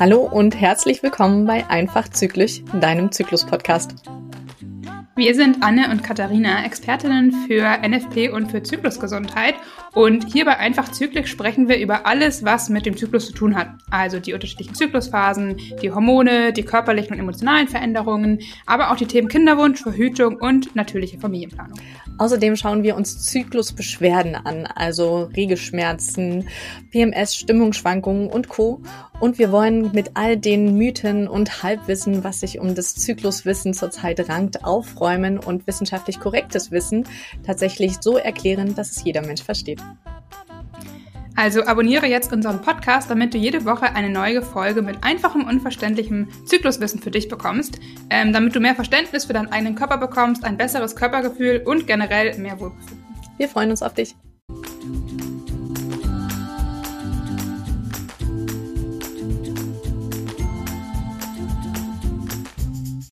Hallo und herzlich willkommen bei Einfach Zyklisch, deinem Zyklus-Podcast. Wir sind Anne und Katharina, Expertinnen für NFP und für Zyklusgesundheit. Und hier bei Einfach Zyklisch sprechen wir über alles, was mit dem Zyklus zu tun hat. Also die unterschiedlichen Zyklusphasen, die Hormone, die körperlichen und emotionalen Veränderungen, aber auch die Themen Kinderwunsch, Verhütung und natürliche Familienplanung. Außerdem schauen wir uns Zyklusbeschwerden an, also Regelschmerzen, PMS, Stimmungsschwankungen und Co. Und wir wollen mit all den Mythen und Halbwissen, was sich um das Zykluswissen zurzeit rankt, aufräumen und wissenschaftlich korrektes Wissen tatsächlich so erklären, dass es jeder Mensch versteht. Also abonniere jetzt unseren Podcast, damit du jede Woche eine neue Folge mit einfachem, unverständlichem Zykluswissen für dich bekommst, ähm, damit du mehr Verständnis für deinen eigenen Körper bekommst, ein besseres Körpergefühl und generell mehr Wohlbefinden. Wir freuen uns auf dich.